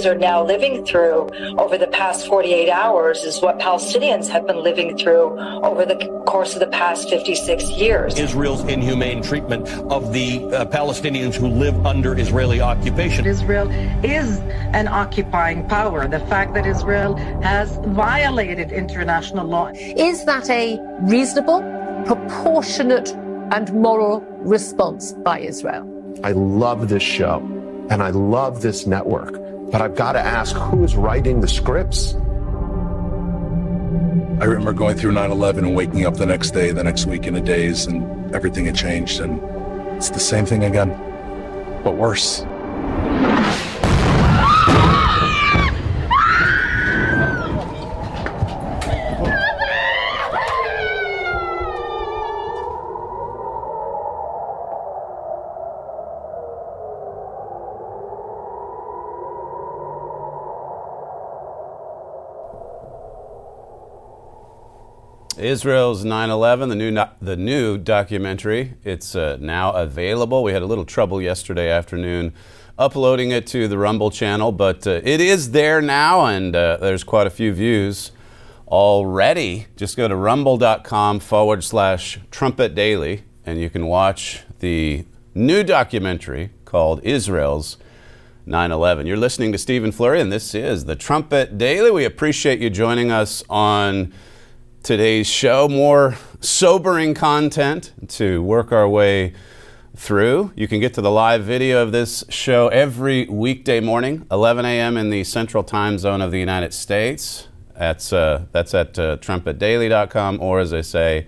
Israelis are now living through over the past 48 hours is what Palestinians have been living through over the course of the past 56 years. Israel's inhumane treatment of the uh, Palestinians who live under Israeli occupation. Israel is an occupying power. The fact that Israel has violated international law. Is that a reasonable, proportionate, and moral response by Israel? I love this show and I love this network, but I've got to ask who is writing the scripts? I remember going through 9 11 and waking up the next day, the next week in a daze, and everything had changed. And it's the same thing again, but worse. Israel's 9/11, the new the new documentary. It's uh, now available. We had a little trouble yesterday afternoon uploading it to the Rumble channel, but uh, it is there now, and uh, there's quite a few views already. Just go to rumble.com forward slash Trumpet Daily, and you can watch the new documentary called Israel's 9 11. You're listening to Stephen Flurry, and this is the Trumpet Daily. We appreciate you joining us on today's show. More sobering content to work our way through. You can get to the live video of this show every weekday morning, 11 a.m. in the central time zone of the United States. That's, uh, that's at uh, trumpetdaily.com, or as I say,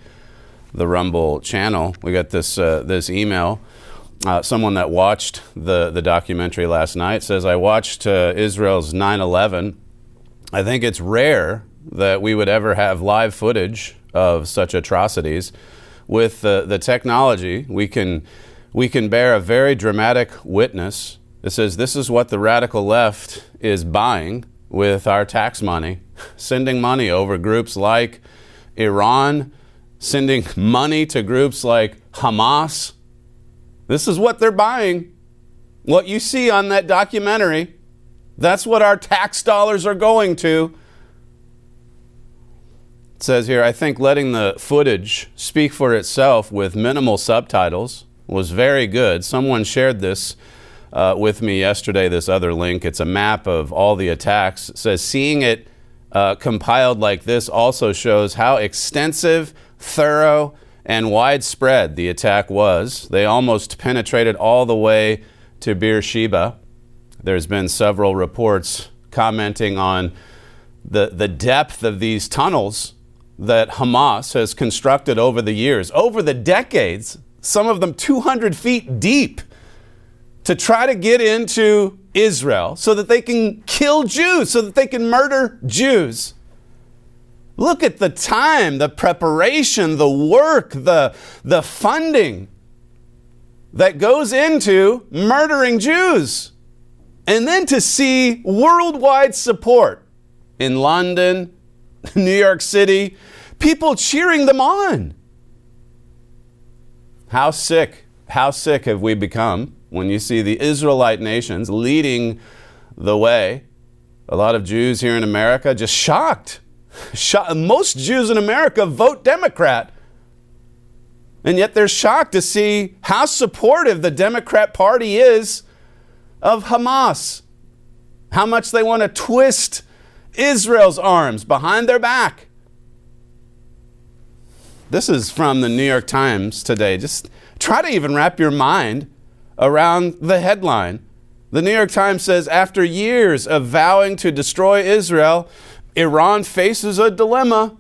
the Rumble channel. We got this, uh, this email. Uh, someone that watched the, the documentary last night says, I watched uh, Israel's 9 11. I think it's rare that we would ever have live footage of such atrocities. With the, the technology, we can, we can bear a very dramatic witness that says this is what the radical left is buying with our tax money, sending money over groups like Iran, sending money to groups like Hamas. This is what they're buying. What you see on that documentary, that's what our tax dollars are going to. It says here, I think letting the footage speak for itself with minimal subtitles was very good. Someone shared this uh, with me yesterday, this other link. It's a map of all the attacks. It says, seeing it uh, compiled like this also shows how extensive, thorough, and widespread the attack was. They almost penetrated all the way to Beersheba. There's been several reports commenting on the, the depth of these tunnels that Hamas has constructed over the years, over the decades, some of them 200 feet deep, to try to get into Israel so that they can kill Jews, so that they can murder Jews. Look at the time, the preparation, the work, the, the funding that goes into murdering Jews. And then to see worldwide support in London, New York City, people cheering them on. How sick, how sick have we become when you see the Israelite nations leading the way? A lot of Jews here in America just shocked. Most Jews in America vote Democrat. And yet they're shocked to see how supportive the Democrat Party is of Hamas. How much they want to twist Israel's arms behind their back. This is from the New York Times today. Just try to even wrap your mind around the headline. The New York Times says after years of vowing to destroy Israel, Iran faces a dilemma.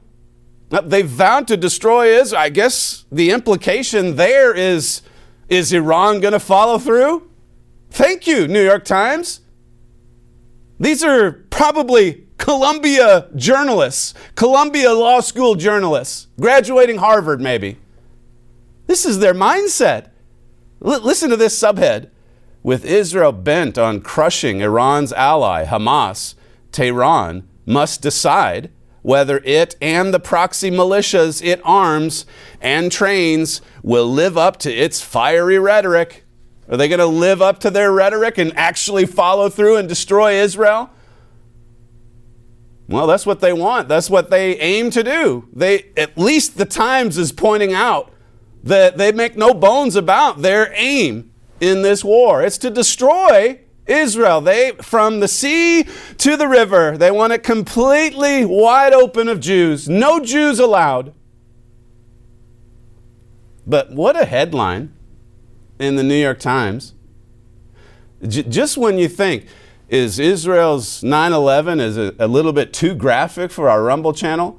They vowed to destroy Israel. I guess the implication there is is Iran going to follow through? Thank you, New York Times. These are probably Columbia journalists, Columbia Law School journalists, graduating Harvard maybe. This is their mindset. L- listen to this subhead. With Israel bent on crushing Iran's ally, Hamas, Tehran must decide whether it and the proxy militias it arms and trains will live up to its fiery rhetoric. Are they going to live up to their rhetoric and actually follow through and destroy Israel? Well, that's what they want. That's what they aim to do. They at least the Times is pointing out that they make no bones about their aim in this war. It's to destroy Israel. They from the sea to the river, they want it completely wide open of Jews. No Jews allowed. But what a headline in the New York Times. J- just when you think is Israel's 9 11 is a, a, little bit too graphic for our Rumble channel?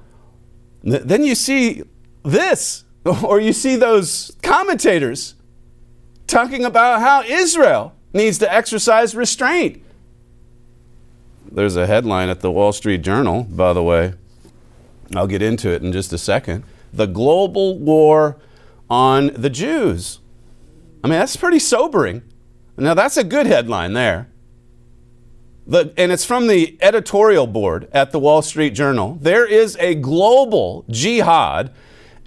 Then you see this, or you see those commentators talking about how Israel needs to exercise restraint. There's a headline at the Wall Street Journal, by the way. I'll get into it in just a second. The global war on the Jews. I mean, that's pretty sobering. Now, that's a good headline there. The, and it's from the editorial board at the Wall Street Journal. There is a global jihad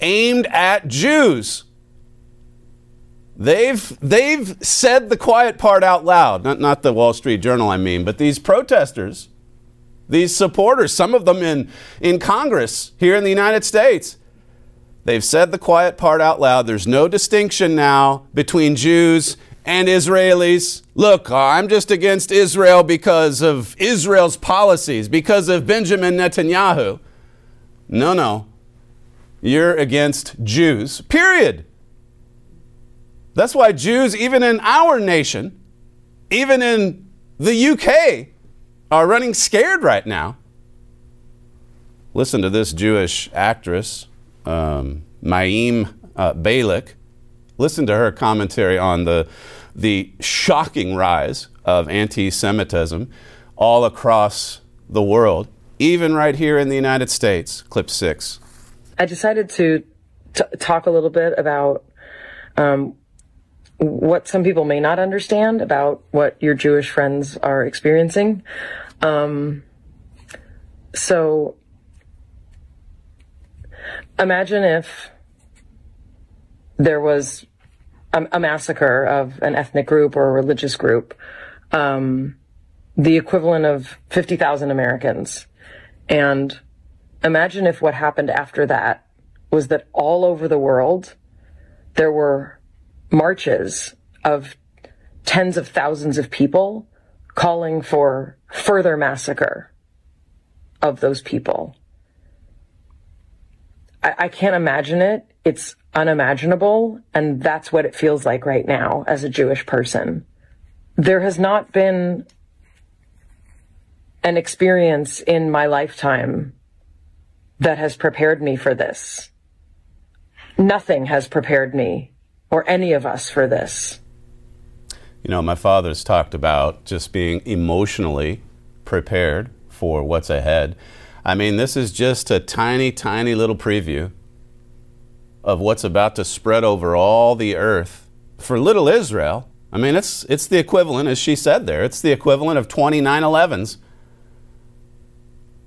aimed at Jews. They've, they've said the quiet part out loud, not, not the Wall Street Journal, I mean, but these protesters, these supporters, some of them in, in Congress here in the United States, they've said the quiet part out loud. There's no distinction now between Jews and Israelis. Look, I'm just against Israel because of Israel's policies, because of Benjamin Netanyahu. No, no. You're against Jews, period. That's why Jews, even in our nation, even in the UK, are running scared right now. Listen to this Jewish actress, um, Mayim uh, Bialik. Listen to her commentary on the the shocking rise of anti Semitism all across the world, even right here in the United States. Clip six. I decided to t- talk a little bit about um, what some people may not understand about what your Jewish friends are experiencing. Um, so imagine if there was a, a massacre of an ethnic group or a religious group, um, the equivalent of 50,000 Americans. And imagine if what happened after that was that all over the world, there were marches of tens of thousands of people calling for further massacre of those people. I, I can't imagine it it's unimaginable. And that's what it feels like right now as a Jewish person. There has not been an experience in my lifetime that has prepared me for this. Nothing has prepared me or any of us for this. You know, my father's talked about just being emotionally prepared for what's ahead. I mean, this is just a tiny, tiny little preview of what's about to spread over all the earth for little Israel. I mean, it's, it's the equivalent, as she said there, it's the equivalent of 29 11s.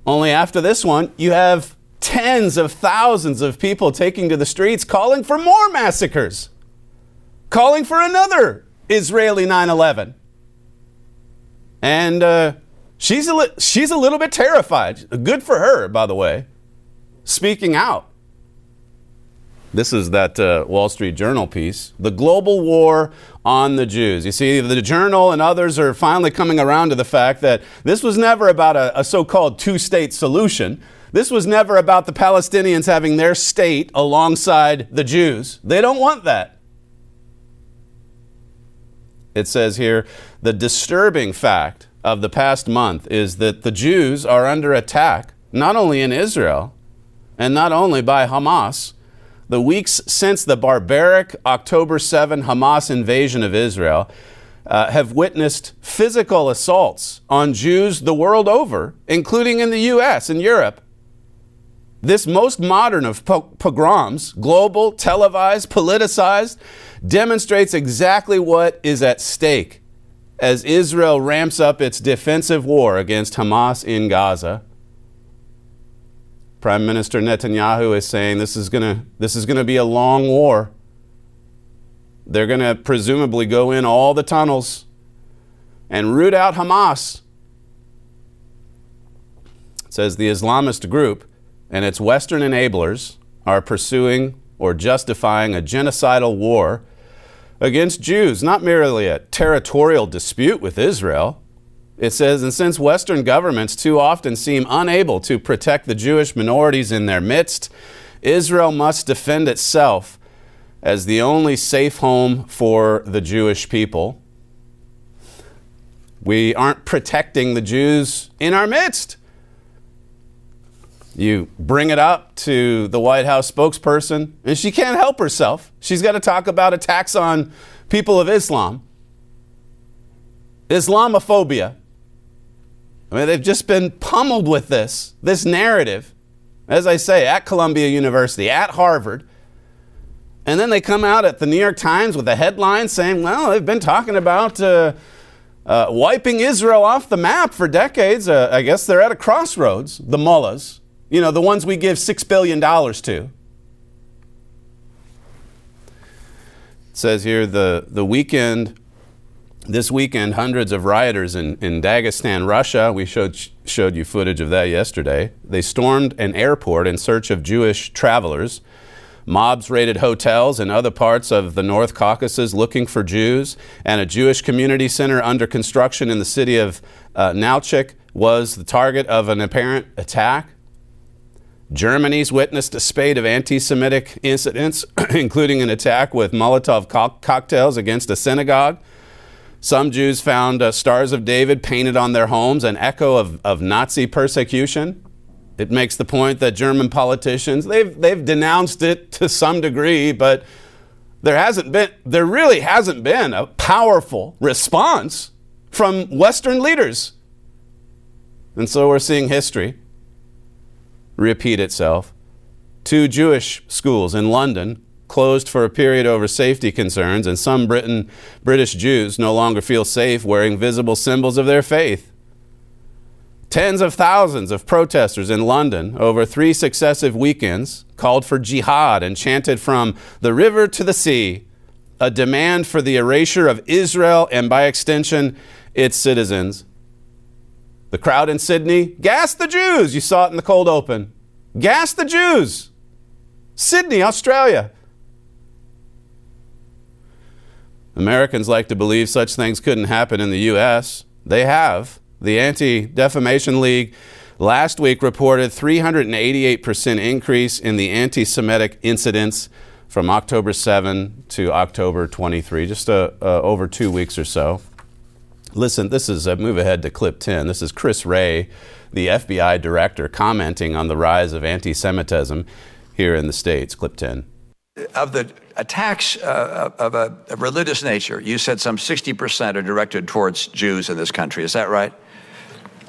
Only after this one, you have tens of thousands of people taking to the streets calling for more massacres, calling for another Israeli 9 11. And uh, she's, a li- she's a little bit terrified. Good for her, by the way, speaking out. This is that uh, Wall Street Journal piece. The global war on the Jews. You see, the Journal and others are finally coming around to the fact that this was never about a, a so called two state solution. This was never about the Palestinians having their state alongside the Jews. They don't want that. It says here the disturbing fact of the past month is that the Jews are under attack, not only in Israel and not only by Hamas. The weeks since the barbaric October 7 Hamas invasion of Israel uh, have witnessed physical assaults on Jews the world over, including in the U.S. and Europe. This most modern of pogroms, global, televised, politicized, demonstrates exactly what is at stake as Israel ramps up its defensive war against Hamas in Gaza. Prime Minister Netanyahu is saying this is going to this is going to be a long war. They're going to presumably go in all the tunnels and root out Hamas. It says the Islamist group and its Western enablers are pursuing or justifying a genocidal war against Jews, not merely a territorial dispute with Israel. It says, and since Western governments too often seem unable to protect the Jewish minorities in their midst, Israel must defend itself as the only safe home for the Jewish people. We aren't protecting the Jews in our midst. You bring it up to the White House spokesperson, and she can't help herself. She's got to talk about attacks on people of Islam, Islamophobia. I mean, they've just been pummeled with this, this narrative, as I say, at Columbia University, at Harvard. And then they come out at the New York Times with a headline saying, well, they've been talking about uh, uh, wiping Israel off the map for decades. Uh, I guess they're at a crossroads, the mullahs. You know, the ones we give $6 billion to. It says here the, the weekend, this weekend, hundreds of rioters in, in Dagestan, Russia, we showed, showed you footage of that yesterday. They stormed an airport in search of Jewish travelers. Mobs raided hotels in other parts of the North Caucasus looking for Jews, and a Jewish community center under construction in the city of uh, was the target of an apparent attack. Germany's witnessed a spate of anti Semitic incidents, including an attack with Molotov co- cocktails against a synagogue. Some Jews found uh, Stars of David painted on their homes, an echo of, of Nazi persecution. It makes the point that German politicians, they've, they've denounced it to some degree, but there hasn't been, there really hasn't been a powerful response from Western leaders. And so we're seeing history repeat itself. Two Jewish schools in London closed for a period over safety concerns, and some Britain, British Jews no longer feel safe wearing visible symbols of their faith. Tens of thousands of protesters in London over three successive weekends called for jihad and chanted from the river to the sea, a demand for the erasure of Israel and, by extension, its citizens. The crowd in Sydney gassed the Jews. You saw it in the cold open. Gas the Jews. Sydney, Australia. Americans like to believe such things couldn't happen in the U.S. They have. The Anti Defamation League last week reported 388% increase in the anti Semitic incidents from October 7 to October 23, just uh, uh, over two weeks or so. Listen, this is, uh, move ahead to clip 10. This is Chris Wray, the FBI director, commenting on the rise of anti Semitism here in the States. Clip 10. Of the attacks uh, of a, a religious nature, you said some 60% are directed towards Jews in this country. Is that right?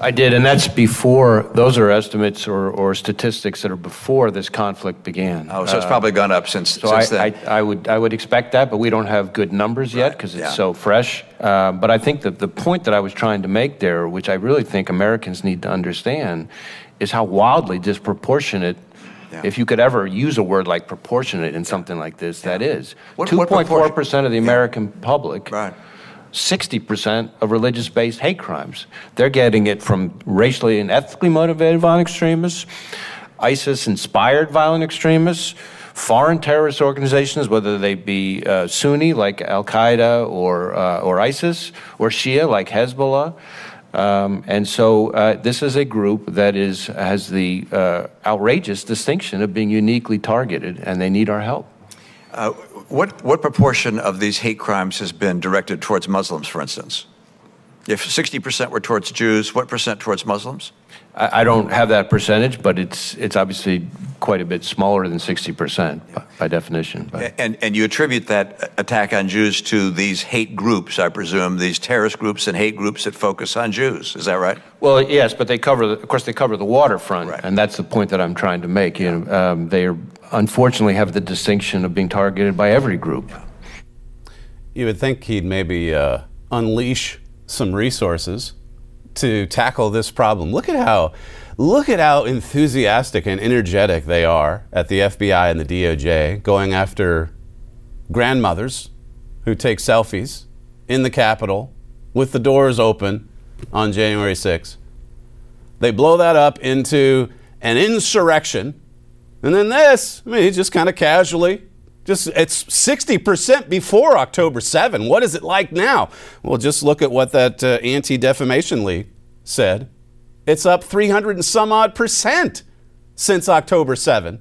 I did, and that's before, those are estimates or, or statistics that are before this conflict began. Oh, so it's probably gone up since, So since I, then. I, I would, I would expect that, but we don't have good numbers yet because it's yeah. so fresh. Uh, but I think that the point that I was trying to make there, which I really think Americans need to understand, is how wildly disproportionate, if you could ever use a word like proportionate in something like this, that is. What- what 2.4% of the American public. 60% of religious based hate crimes. They're getting it from racially and ethnically motivated violent extremists, ISIS inspired violent extremists, foreign terrorist organizations, whether they be uh, Sunni like Al Qaeda or, uh, or ISIS, or Shia like Hezbollah. Um, and so uh, this is a group that is, has the uh, outrageous distinction of being uniquely targeted, and they need our help. Uh, what, what proportion of these hate crimes has been directed towards Muslims, for instance? If 60% were towards Jews, what percent towards Muslims? I, I don't have that percentage, but it's, it's obviously quite a bit smaller than 60% by, by definition. But. And, and you attribute that attack on Jews to these hate groups, I presume, these terrorist groups and hate groups that focus on Jews. Is that right? Well, yes, but they cover, the, of course, they cover the waterfront, and that's the point that I'm trying to make. You know, um, they are, unfortunately have the distinction of being targeted by every group. You would think he'd maybe uh, unleash some resources to tackle this problem. Look at how look at how enthusiastic and energetic they are at the FBI and the DOJ going after grandmothers who take selfies in the Capitol with the doors open on January 6th. They blow that up into an insurrection. And then this, I mean, just kind of casually just it's 60% before October 7. What is it like now? Well, just look at what that uh, Anti-Defamation League said. It's up 300 and some odd percent since October 7.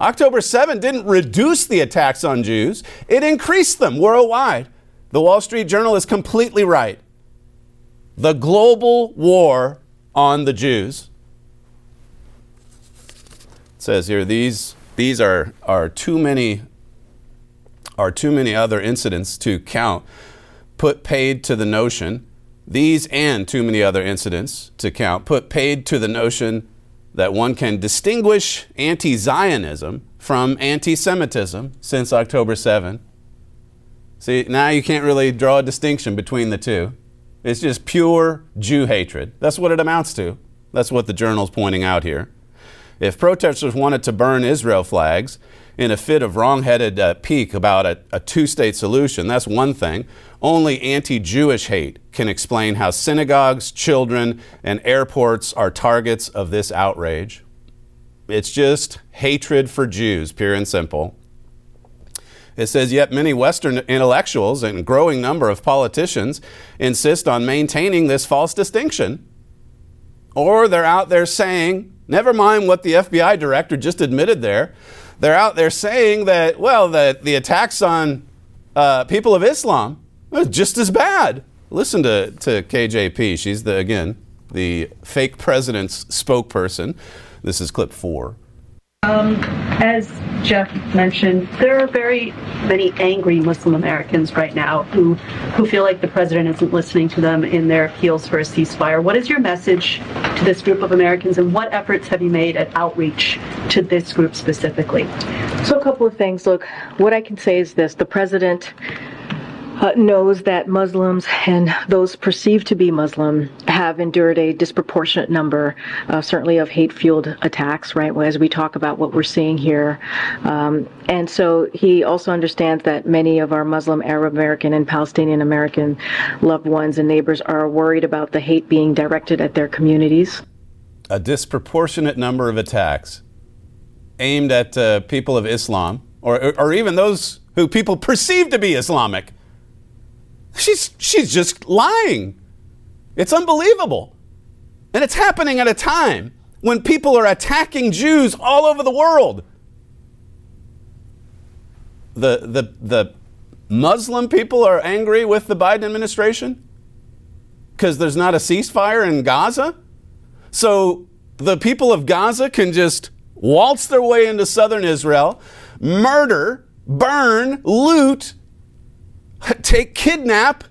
October 7 didn't reduce the attacks on Jews, it increased them worldwide. The Wall Street Journal is completely right. The global war on the Jews it says here these these are, are too many are too many other incidents to count. Put paid to the notion, these and too many other incidents to count, put paid to the notion that one can distinguish anti Zionism from anti Semitism since October 7. See, now you can't really draw a distinction between the two. It's just pure Jew hatred. That's what it amounts to. That's what the journal's pointing out here. If protesters wanted to burn Israel flags in a fit of wrong-headed uh, pique about a, a two-state solution, that's one thing. Only anti-Jewish hate can explain how synagogues, children, and airports are targets of this outrage. It's just hatred for Jews, pure and simple. It says, yet many Western intellectuals and growing number of politicians insist on maintaining this false distinction. Or they're out there saying, never mind what the FBI director just admitted there, they're out there saying that, well, that the attacks on uh, people of Islam are just as bad. Listen to, to KJP. She's the, again, the fake president's spokesperson. This is clip four. Um, as Jeff mentioned, there are very many angry Muslim Americans right now who who feel like the president isn't listening to them in their appeals for a ceasefire. What is your message to this group of Americans, and what efforts have you made at outreach to this group specifically? So, a couple of things. Look, what I can say is this: the president uh, knows that Muslims and those perceived to be Muslim have endured a disproportionate number, uh, certainly of hate-fueled attacks. Right, as we talk about what we're seeing here, um, and so he also understands that many of our Muslim, Arab American, and Palestinian American loved ones and neighbors are worried about the hate being directed at their communities. A disproportionate number of attacks aimed at uh, people of Islam, or, or even those who people perceive to be Islamic. She's, she's just lying. It's unbelievable. And it's happening at a time when people are attacking Jews all over the world. the, the, the Muslim people are angry with the Biden administration? Because there's not a ceasefire in Gaza? So the people of Gaza can just waltz their way into southern Israel, murder, burn, loot, take kidnap,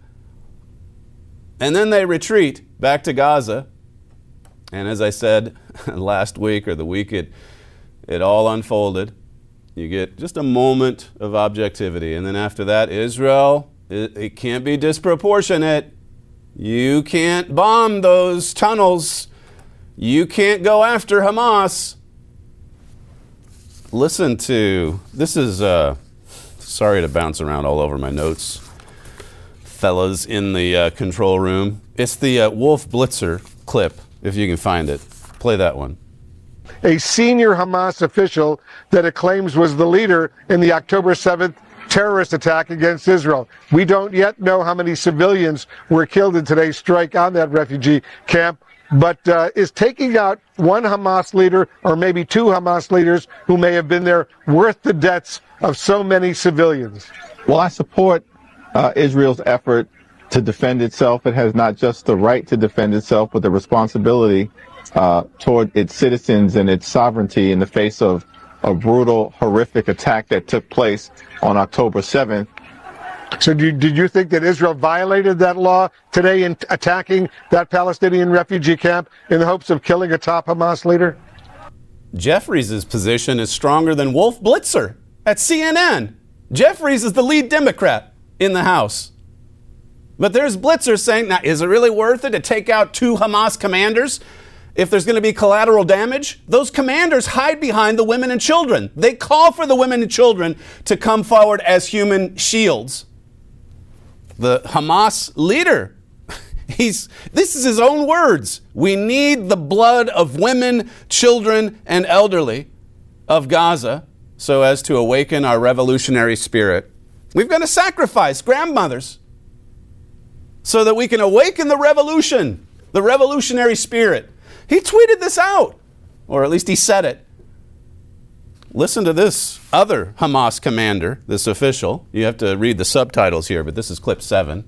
and then they retreat back to Gaza. And as I said last week or the week it, it all unfolded, you get just a moment of objectivity. And then after that, Israel, it, it can't be disproportionate. You can't bomb those tunnels. You can't go after Hamas. Listen to this is uh, sorry to bounce around all over my notes, fellas in the uh, control room. It's the uh, Wolf Blitzer clip, if you can find it. Play that one. A senior Hamas official that it claims was the leader in the October 7th terrorist attack against Israel. We don't yet know how many civilians were killed in today's strike on that refugee camp, but uh, is taking out one Hamas leader or maybe two Hamas leaders who may have been there worth the deaths of so many civilians? Well, I support uh, Israel's effort to defend itself. It has not just the right to defend itself, but the responsibility uh, toward its citizens and its sovereignty in the face of a brutal, horrific attack that took place on October 7th. So, did, did you think that Israel violated that law today in attacking that Palestinian refugee camp in the hopes of killing a top Hamas leader? Jeffries' position is stronger than Wolf Blitzer at CNN. Jeffries is the lead Democrat in the House. But there's Blitzer saying, now, is it really worth it to take out two Hamas commanders if there's going to be collateral damage, those commanders hide behind the women and children. They call for the women and children to come forward as human shields. The Hamas leader, he's this is his own words. We need the blood of women, children, and elderly of Gaza so as to awaken our revolutionary spirit. We've got to sacrifice grandmothers so that we can awaken the revolution, the revolutionary spirit. He tweeted this out, or at least he said it. Listen to this other Hamas commander, this official. You have to read the subtitles here, but this is clip seven.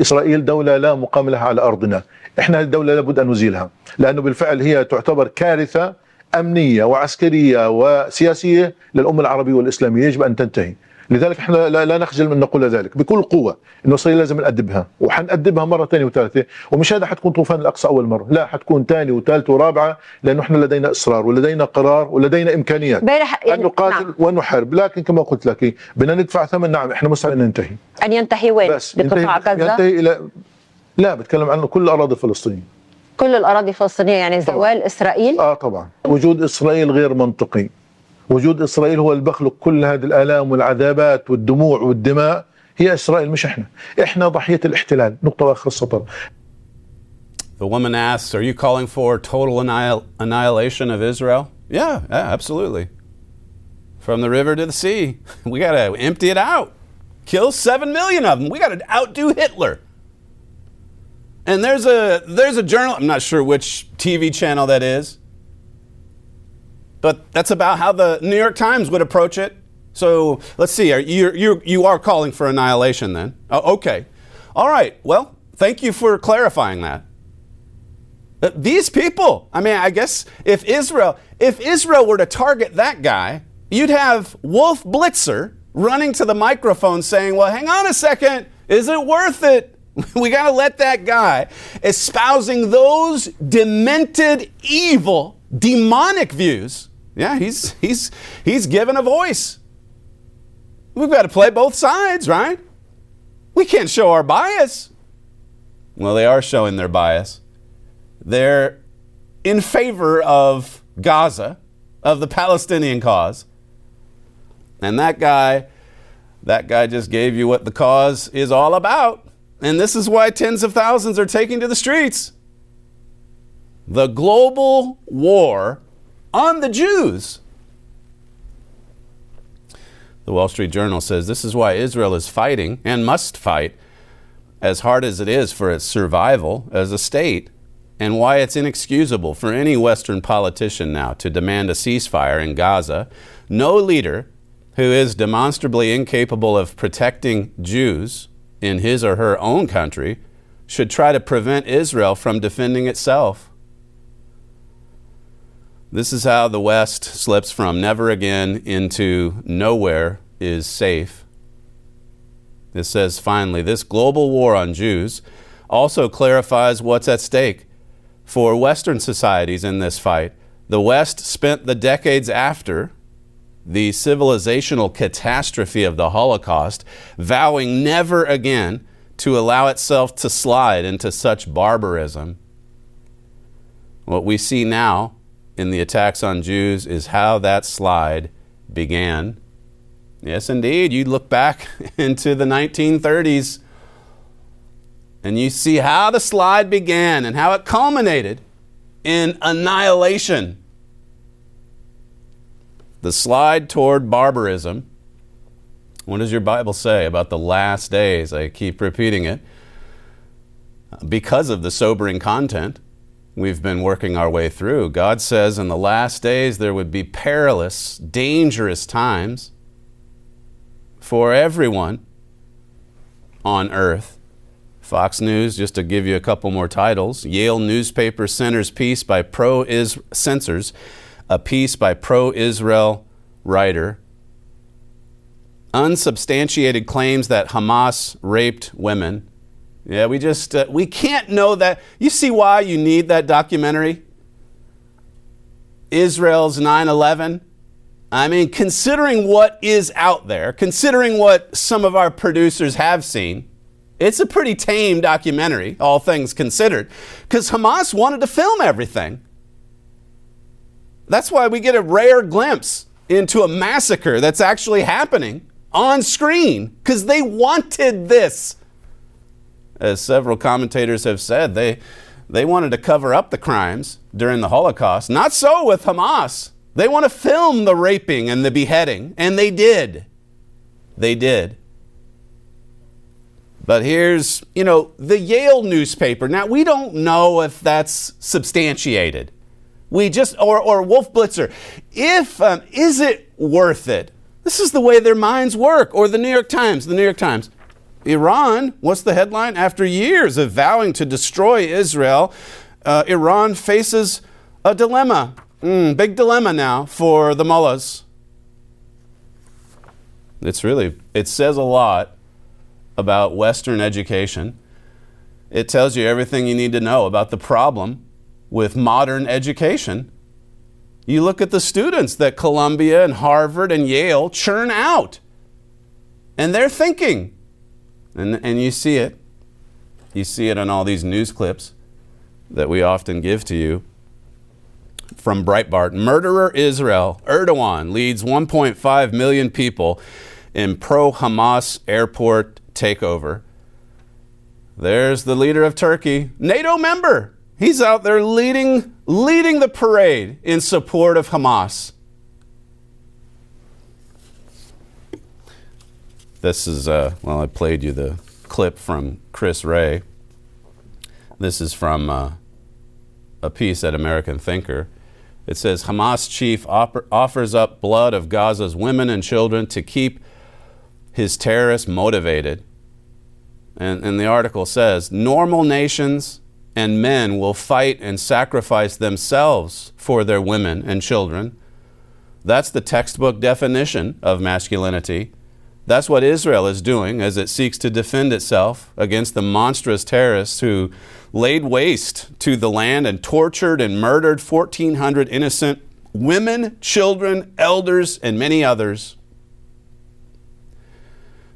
إسرائيل دولة لا مقام لها على أرضنا إحنا الدولة لابد أن نزيلها لأنه بالفعل هي تعتبر كارثة أمنية وعسكرية وسياسية للأمة العربية والإسلامية يجب أن تنتهي لذلك إحنا لا, نخجل من نقول ذلك بكل قوة إنه اسرائيل لازم نأدبها وحنأدبها مرة ثانية وثالثة ومش هذا حتكون طوفان الأقصى أول مرة لا حتكون ثانية وثالثة ورابعة لأنه إحنا لدينا إصرار ولدينا قرار ولدينا إمكانيات ان نقاتل نعم. ونحارب لكن كما قلت لك بدنا ندفع ثمن نعم إحنا مستعدين ننتهي أن ينتهي وين؟ بس بقطاع غزة؟ ينتهي إلى لا بتكلم عن كل الأراضي الفلسطينية كل الأراضي الفلسطينية يعني زوال طبعا. إسرائيل؟ آه طبعا وجود إسرائيل غير منطقي وجود إسرائيل هو اللي بخلق كل هذه الآلام والعذابات والدموع والدماء هي إسرائيل مش إحنا إحنا ضحية الاحتلال نقطة وآخر السطر The woman asks, Are you calling for total annihil- annihilation of Israel? Yeah, yeah, absolutely. From the river to the sea. We got to empty it out. Kill 7 million of them. We got to outdo Hitler. And there's a there's a journal, I'm not sure which TV channel that is, but that's about how the New York Times would approach it. So let's see. Are you you are calling for annihilation then? Oh, okay. All right. Well, thank you for clarifying that. Uh, these people. I mean, I guess if Israel if Israel were to target that guy, you'd have Wolf Blitzer running to the microphone saying, "Well, hang on a second. Is it worth it?" we got to let that guy espousing those demented, evil, demonic views yeah, he's he's he's given a voice. We've got to play both sides, right? We can't show our bias. Well, they are showing their bias. They're in favor of Gaza, of the Palestinian cause. And that guy, that guy just gave you what the cause is all about. And this is why tens of thousands are taking to the streets. The global war on the Jews. The Wall Street Journal says this is why Israel is fighting and must fight as hard as it is for its survival as a state, and why it's inexcusable for any Western politician now to demand a ceasefire in Gaza. No leader who is demonstrably incapable of protecting Jews in his or her own country should try to prevent Israel from defending itself. This is how the West slips from never again into nowhere is safe. It says finally, this global war on Jews also clarifies what's at stake for Western societies in this fight. The West spent the decades after the civilizational catastrophe of the Holocaust, vowing never again to allow itself to slide into such barbarism. What we see now in the attacks on Jews is how that slide began. Yes, indeed. You look back into the 1930s and you see how the slide began and how it culminated in annihilation. The slide toward barbarism. What does your Bible say about the last days? I keep repeating it because of the sobering content we've been working our way through. God says in the last days there would be perilous, dangerous times for everyone on earth. Fox News, just to give you a couple more titles Yale newspaper centers piece by pro is censors a piece by pro Israel writer. Unsubstantiated claims that Hamas raped women. Yeah, we just, uh, we can't know that. You see why you need that documentary? Israel's 9 11. I mean, considering what is out there, considering what some of our producers have seen, it's a pretty tame documentary, all things considered, because Hamas wanted to film everything. That's why we get a rare glimpse into a massacre that's actually happening on screen, because they wanted this. As several commentators have said, they, they wanted to cover up the crimes during the Holocaust. Not so with Hamas. They want to film the raping and the beheading, and they did. They did. But here's, you know, the Yale newspaper. Now, we don't know if that's substantiated. We just, or, or Wolf Blitzer. If, um, is it worth it? This is the way their minds work. Or the New York Times, the New York Times. Iran, what's the headline? After years of vowing to destroy Israel, uh, Iran faces a dilemma. Mm, big dilemma now for the mullahs. It's really, it says a lot about Western education. It tells you everything you need to know about the problem with modern education. You look at the students that Columbia and Harvard and Yale churn out, and they're thinking. And, and you see it. You see it on all these news clips that we often give to you from Breitbart. Murderer Israel, Erdogan leads 1.5 million people in pro Hamas airport takeover. There's the leader of Turkey, NATO member. He's out there leading, leading the parade in support of Hamas. This is, uh, well, I played you the clip from Chris Wray. This is from uh, a piece at American Thinker. It says Hamas chief offers up blood of Gaza's women and children to keep his terrorists motivated. And, and the article says normal nations and men will fight and sacrifice themselves for their women and children. That's the textbook definition of masculinity. That's what Israel is doing as it seeks to defend itself against the monstrous terrorists who laid waste to the land and tortured and murdered 1,400 innocent women, children, elders, and many others.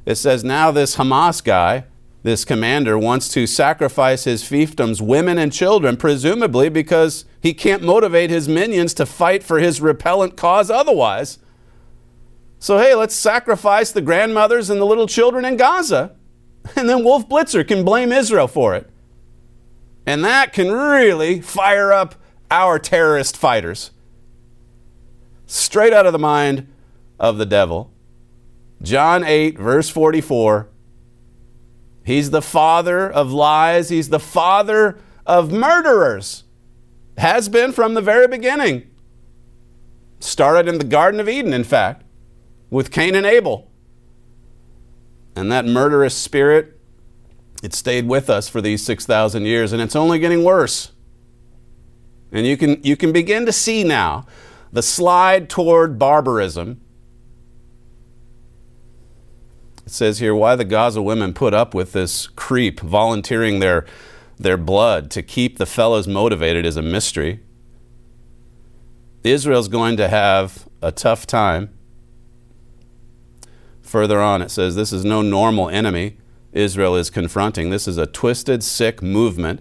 It says now this Hamas guy, this commander, wants to sacrifice his fiefdoms, women and children, presumably because he can't motivate his minions to fight for his repellent cause otherwise. So, hey, let's sacrifice the grandmothers and the little children in Gaza. And then Wolf Blitzer can blame Israel for it. And that can really fire up our terrorist fighters. Straight out of the mind of the devil. John 8, verse 44. He's the father of lies, he's the father of murderers. Has been from the very beginning. Started in the Garden of Eden, in fact. With Cain and Abel. And that murderous spirit, it stayed with us for these 6,000 years, and it's only getting worse. And you can, you can begin to see now the slide toward barbarism. It says here why the Gaza women put up with this creep volunteering their, their blood to keep the fellows motivated is a mystery. Israel's going to have a tough time. Further on, it says this is no normal enemy Israel is confronting. This is a twisted, sick movement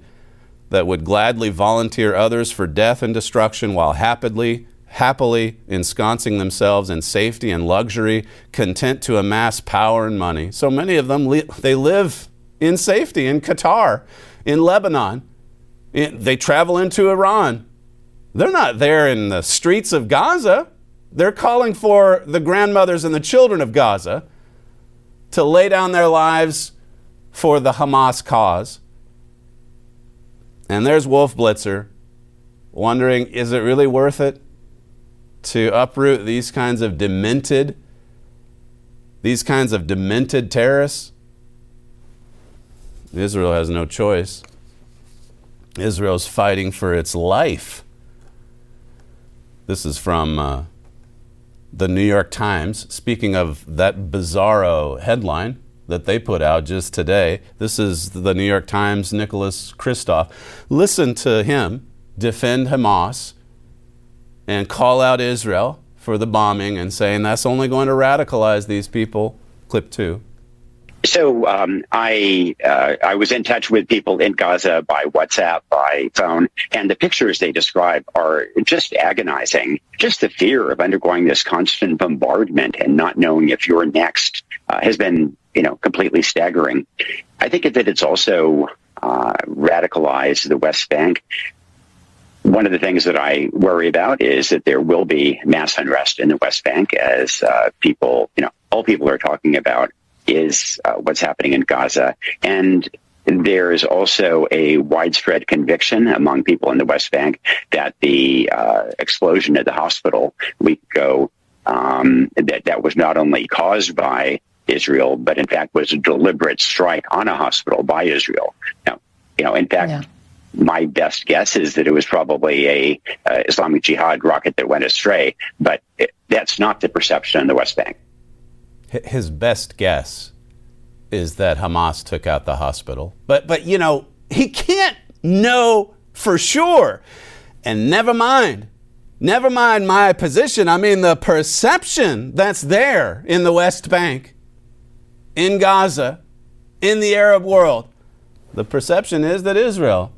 that would gladly volunteer others for death and destruction while happily, happily ensconcing themselves in safety and luxury, content to amass power and money. So many of them, they live in safety in Qatar, in Lebanon. They travel into Iran. They're not there in the streets of Gaza. They're calling for the grandmothers and the children of Gaza to lay down their lives for the Hamas cause. And there's Wolf Blitzer wondering is it really worth it to uproot these kinds of demented these kinds of demented terrorists? Israel has no choice. Israel's fighting for its life. This is from uh, the New York Times. Speaking of that bizarro headline, that they put out just today. This is the New York Times, Nicholas Kristof. Listen to him defend Hamas and call out Israel for the bombing and saying that's only going to radicalize these people. Clip two. So um, I uh, I was in touch with people in Gaza by WhatsApp, by phone, and the pictures they describe are just agonizing. Just the fear of undergoing this constant bombardment and not knowing if you're next uh, has been you know completely staggering. I think that it's also uh, radicalized the West Bank. One of the things that I worry about is that there will be mass unrest in the West Bank as uh, people, you know, all people are talking about is uh, what's happening in Gaza. And there is also a widespread conviction among people in the West Bank that the uh, explosion at the hospital a week ago um, that that was not only caused by Israel, but in fact was a deliberate strike on a hospital by Israel. Now, you know, in fact. Yeah. My best guess is that it was probably a uh, Islamic Jihad rocket that went astray, but it, that's not the perception in the West Bank his best guess is that Hamas took out the hospital. But but you know, he can't know for sure. And never mind. Never mind my position. I mean the perception that's there in the West Bank, in Gaza, in the Arab world. The perception is that Israel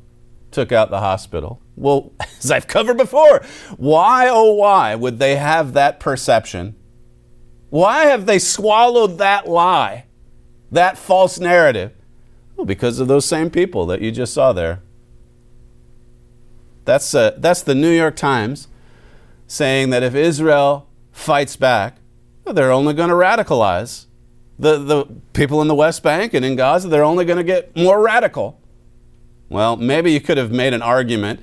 took out the hospital. Well, as I've covered before, why oh why would they have that perception? Why have they swallowed that lie, that false narrative? Well, because of those same people that you just saw there. That's, uh, that's the New York Times saying that if Israel fights back, well, they're only going to radicalize. The, the people in the West Bank and in Gaza, they're only going to get more radical. Well, maybe you could have made an argument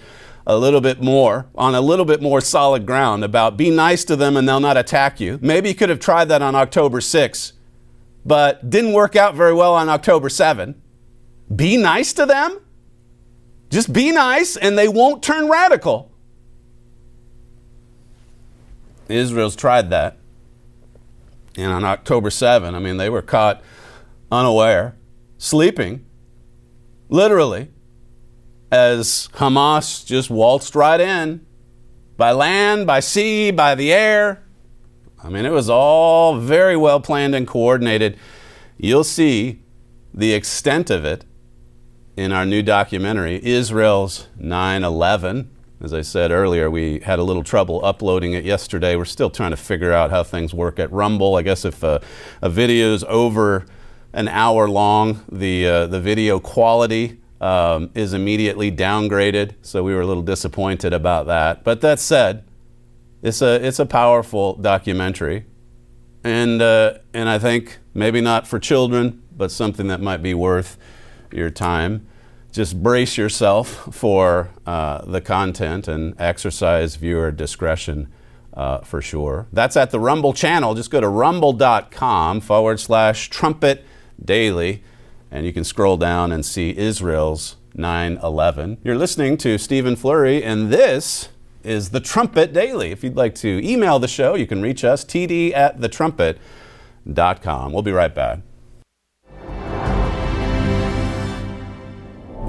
a little bit more, on a little bit more solid ground about be nice to them and they'll not attack you. Maybe you could have tried that on October 6, but didn't work out very well on October 7. Be nice to them. Just be nice and they won't turn radical. Israel's tried that. And on October 7, I mean, they were caught unaware, sleeping, literally as Hamas just waltzed right in by land, by sea, by the air. I mean, it was all very well planned and coordinated. You'll see the extent of it in our new documentary, Israel's 9 11. As I said earlier, we had a little trouble uploading it yesterday. We're still trying to figure out how things work at Rumble. I guess if a, a video is over an hour long, the, uh, the video quality um, is immediately downgraded. So we were a little disappointed about that. But that said, it's a it's a powerful documentary, and uh, and I think maybe not for children, but something that might be worth your time. Just brace yourself for uh, the content and exercise viewer discretion uh, for sure. That's at the Rumble channel. Just go to rumble.com forward slash trumpet daily, and you can scroll down and see Israel's 9 11. You're listening to Stephen Flurry, and this is the Trumpet Daily. If you'd like to email the show, you can reach us, td at thetrumpet.com. We'll be right back.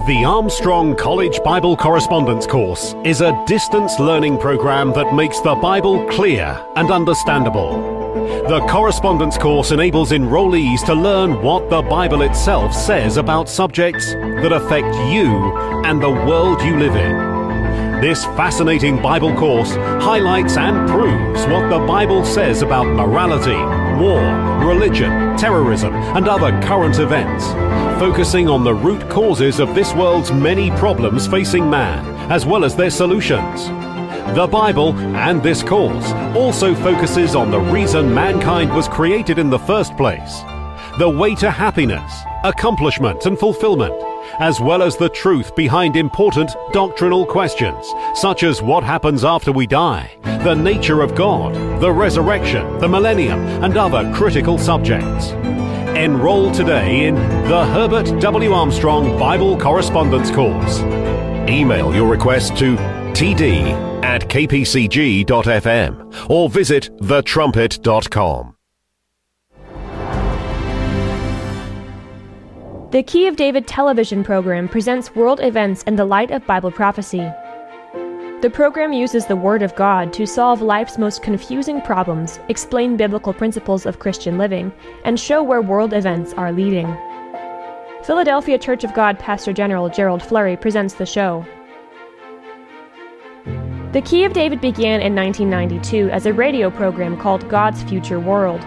The Armstrong College Bible Correspondence Course is a distance learning program that makes the Bible clear and understandable. The correspondence course enables enrollees to learn what the Bible itself says about subjects that affect you and the world you live in. This fascinating Bible course highlights and proves what the Bible says about morality, war, religion, terrorism, and other current events, focusing on the root causes of this world's many problems facing man, as well as their solutions. The Bible and this course also focuses on the reason mankind was created in the first place, the way to happiness, accomplishment, and fulfillment, as well as the truth behind important doctrinal questions, such as what happens after we die, the nature of God, the resurrection, the millennium, and other critical subjects. Enroll today in the Herbert W. Armstrong Bible Correspondence Course. Email your request to td at kpcg.fm or visit thetrumpet.com. The Key of David television program presents world events in the light of Bible prophecy. The program uses the Word of God to solve life's most confusing problems, explain biblical principles of Christian living, and show where world events are leading. Philadelphia Church of God Pastor General Gerald Flurry presents the show. The Key of David began in 1992 as a radio program called God's Future World.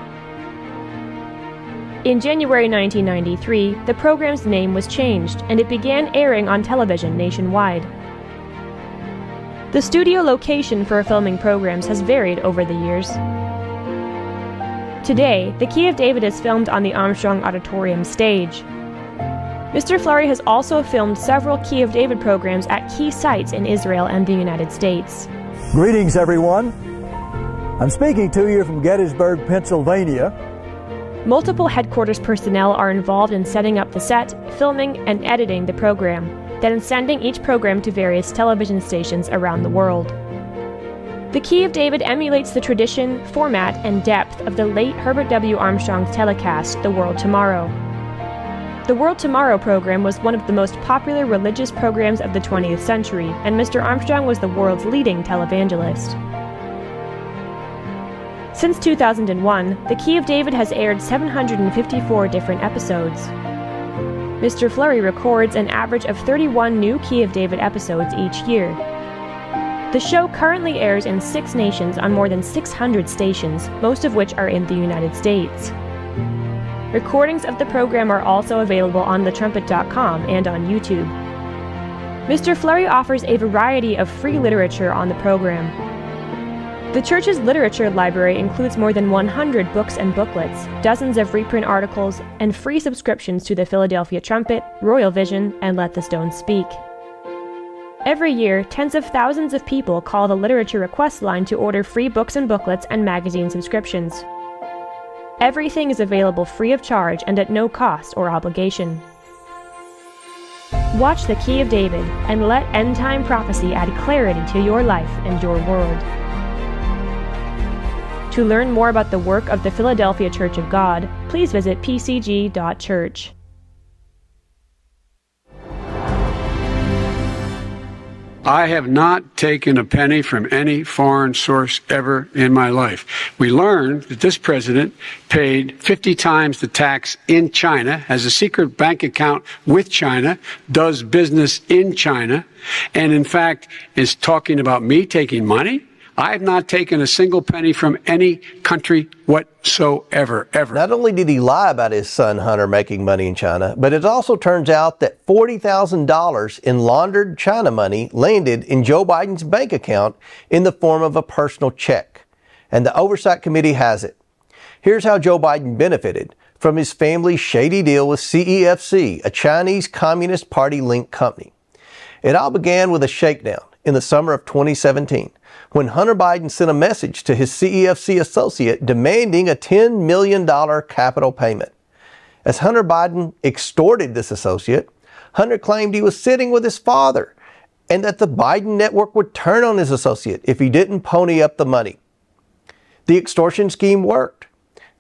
In January 1993, the program's name was changed and it began airing on television nationwide. The studio location for filming programs has varied over the years. Today, The Key of David is filmed on the Armstrong Auditorium stage. Mr. Flurry has also filmed several Key of David programs at key sites in Israel and the United States. Greetings, everyone. I'm speaking to you from Gettysburg, Pennsylvania. Multiple headquarters personnel are involved in setting up the set, filming, and editing the program, then sending each program to various television stations around the world. The Key of David emulates the tradition, format, and depth of the late Herbert W. Armstrong's telecast, The World Tomorrow. The World Tomorrow program was one of the most popular religious programs of the 20th century, and Mr. Armstrong was the world's leading televangelist. Since 2001, The Key of David has aired 754 different episodes. Mr. Flurry records an average of 31 new Key of David episodes each year. The show currently airs in six nations on more than 600 stations, most of which are in the United States. Recordings of the program are also available on thetrumpet.com and on YouTube. Mr. Flurry offers a variety of free literature on the program. The church's literature library includes more than 100 books and booklets, dozens of reprint articles, and free subscriptions to the Philadelphia Trumpet, Royal Vision, and Let the Stones Speak. Every year, tens of thousands of people call the literature request line to order free books and booklets and magazine subscriptions. Everything is available free of charge and at no cost or obligation. Watch The Key of David and let end time prophecy add clarity to your life and your world. To learn more about the work of the Philadelphia Church of God, please visit pcg.church. I have not taken a penny from any foreign source ever in my life. We learned that this president paid 50 times the tax in China, has a secret bank account with China, does business in China, and in fact is talking about me taking money. I have not taken a single penny from any country whatsoever, ever. Not only did he lie about his son Hunter making money in China, but it also turns out that $40,000 in laundered China money landed in Joe Biden's bank account in the form of a personal check. And the Oversight Committee has it. Here's how Joe Biden benefited from his family's shady deal with CEFC, a Chinese Communist Party linked company. It all began with a shakedown in the summer of 2017 when Hunter Biden sent a message to his CEFC associate demanding a $10 million capital payment. As Hunter Biden extorted this associate, Hunter claimed he was sitting with his father and that the Biden network would turn on his associate if he didn't pony up the money. The extortion scheme worked.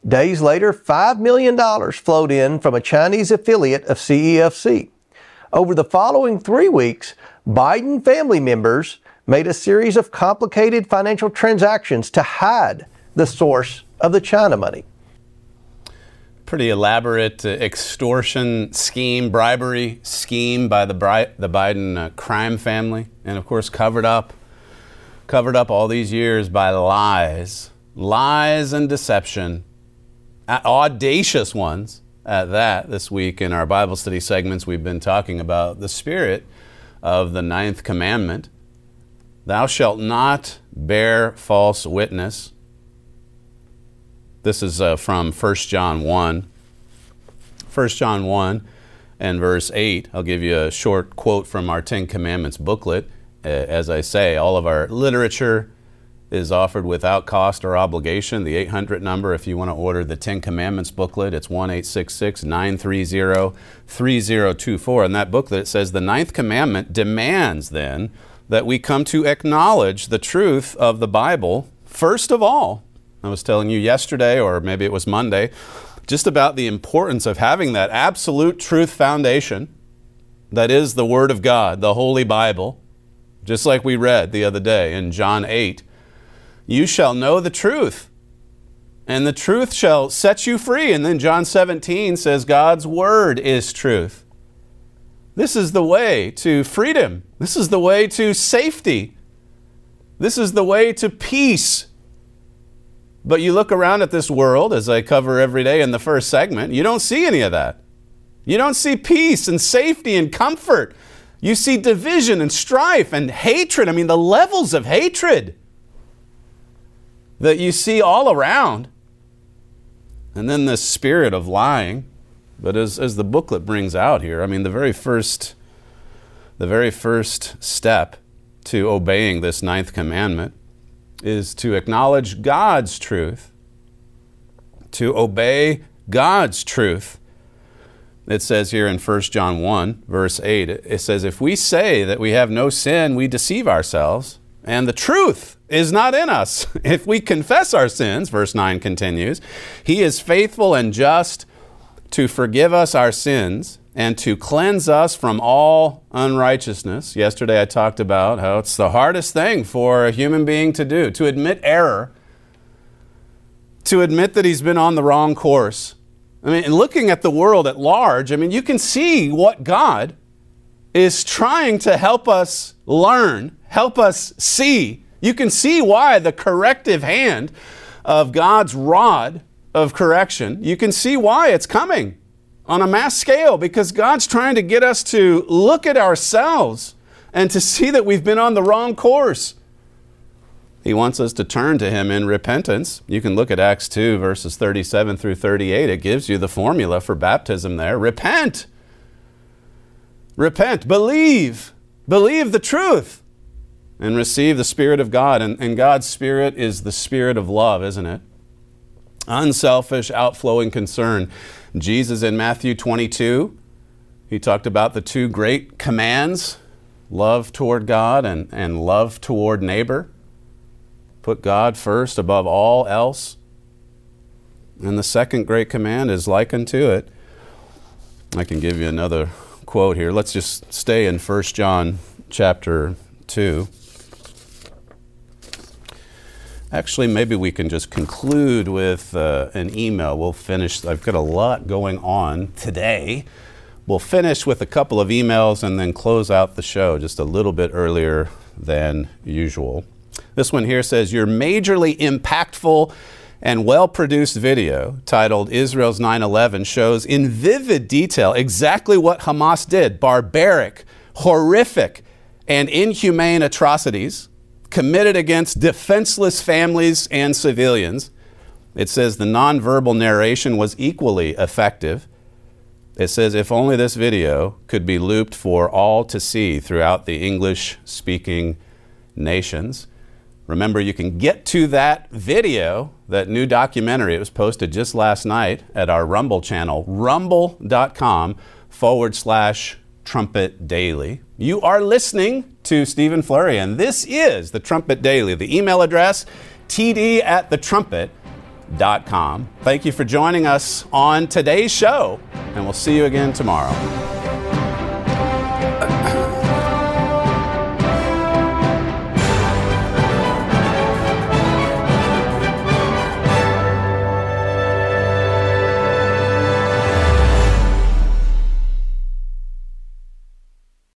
Days later, $5 million flowed in from a Chinese affiliate of CEFC. Over the following three weeks, Biden family members made a series of complicated financial transactions to hide the source of the China money. Pretty elaborate uh, extortion scheme, bribery scheme by the, Bri- the Biden uh, crime family, and of course covered up, covered up all these years by lies, lies and deception, audacious ones at that. This week in our Bible study segments, we've been talking about the spirit of the ninth commandment Thou shalt not bear false witness. This is uh, from 1 John 1. 1 John 1 and verse 8. I'll give you a short quote from our Ten Commandments booklet. As I say, all of our literature is offered without cost or obligation. The 800 number, if you want to order the Ten Commandments booklet, it's 1 930 3024. In that booklet, it says the ninth commandment demands then that we come to acknowledge the truth of the Bible first of all. I was telling you yesterday, or maybe it was Monday, just about the importance of having that absolute truth foundation that is the Word of God, the Holy Bible, just like we read the other day in John 8. You shall know the truth, and the truth shall set you free. And then John 17 says, God's Word is truth. This is the way to freedom. This is the way to safety. This is the way to peace. But you look around at this world, as I cover every day in the first segment, you don't see any of that. You don't see peace and safety and comfort. You see division and strife and hatred. I mean, the levels of hatred that you see all around. And then the spirit of lying. But as, as the booklet brings out here, I mean, the very first, the very first step to obeying this ninth commandment is to acknowledge God's truth, to obey God's truth. It says here in 1 John 1, verse 8, it says, If we say that we have no sin, we deceive ourselves, and the truth is not in us. If we confess our sins, verse 9 continues, He is faithful and just to forgive us our sins and to cleanse us from all unrighteousness. Yesterday I talked about how it's the hardest thing for a human being to do to admit error, to admit that he's been on the wrong course. I mean, looking at the world at large, I mean, you can see what God is trying to help us learn, help us see. You can see why the corrective hand of God's rod of correction, you can see why it's coming on a mass scale because God's trying to get us to look at ourselves and to see that we've been on the wrong course. He wants us to turn to Him in repentance. You can look at Acts 2, verses 37 through 38. It gives you the formula for baptism there. Repent. Repent. Believe. Believe the truth and receive the Spirit of God. And, and God's Spirit is the Spirit of love, isn't it? unselfish, outflowing concern. Jesus in Matthew 22, he talked about the two great commands love toward God and, and love toward neighbor. Put God first above all else. And the second great command is like unto it. I can give you another quote here. Let's just stay in 1 John chapter 2. Actually, maybe we can just conclude with uh, an email. We'll finish. I've got a lot going on today. We'll finish with a couple of emails and then close out the show just a little bit earlier than usual. This one here says Your majorly impactful and well produced video titled Israel's 9 11 shows in vivid detail exactly what Hamas did barbaric, horrific, and inhumane atrocities committed against defenseless families and civilians. It says the nonverbal narration was equally effective. It says if only this video could be looped for all to see throughout the English speaking nations. Remember, you can get to that video, that new documentary. It was posted just last night at our Rumble channel, rumble.com forward slash trumpet daily. You are listening to Stephen Flurry, and this is the Trumpet Daily. The email address, td at the trumpet.com. Thank you for joining us on today's show, and we'll see you again tomorrow.